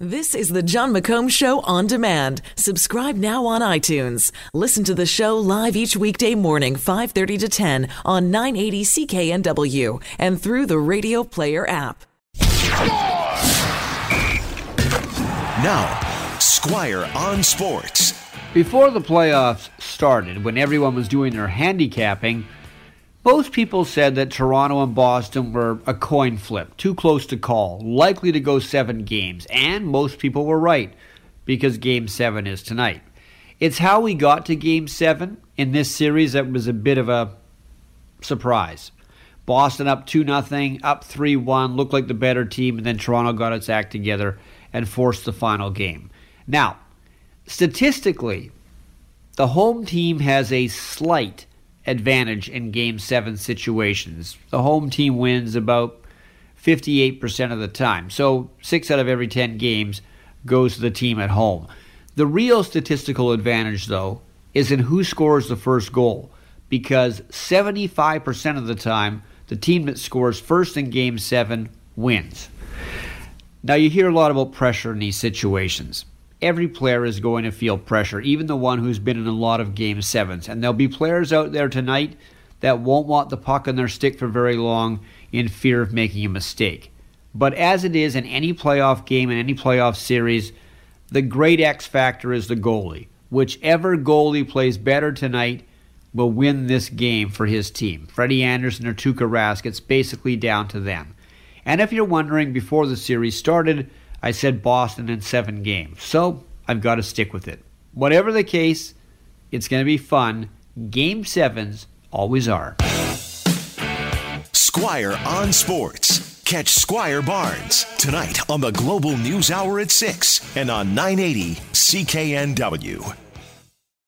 This is the Jon McComb Show on demand. Subscribe now on iTunes. Listen to the show live each weekday morning, 5:30 to 10 on 980 CKNW and through the Radio Player app. Now, Squire on Sports. Before the playoffs started, when everyone was doing their handicapping, most people said that Toronto and Boston were a coin flip, too close to call, likely to go seven games, and most people were right because game seven is tonight. It's how we got to game seven in this series that was a bit of a surprise. Boston up 2 0, up 3 1, looked like the better team, and then Toronto got its act together and forced the final game. Now, statistically, the home team has a slight advantage in game seven situations. The home team wins about 58% of the time. So, six out of every 10 games goes to the team at home. The real statistical advantage, though, is in who scores the first goal, because 75% of the time, the team that scores first in game seven wins. Now, you hear a lot about pressure in these situations every player is going to feel pressure, even the one who's been in a lot of game sevens. And there'll be players out there tonight that won't want the puck on their stick for very long in fear of making a mistake. But as it is in any playoff game, in any playoff series, the great X factor is the goalie. Whichever goalie plays better tonight will win this game for his team. Freddie Andersen or Tuukka Rask, it's basically down to them. And if you're wondering before the series started, I said Boston in seven games. So I've got to stick with it. Whatever the case, it's going to be fun. Game sevens always are. Squire on Sports. Catch Squire Barnes tonight on the Global News Hour at 6 and on 980 CKNW.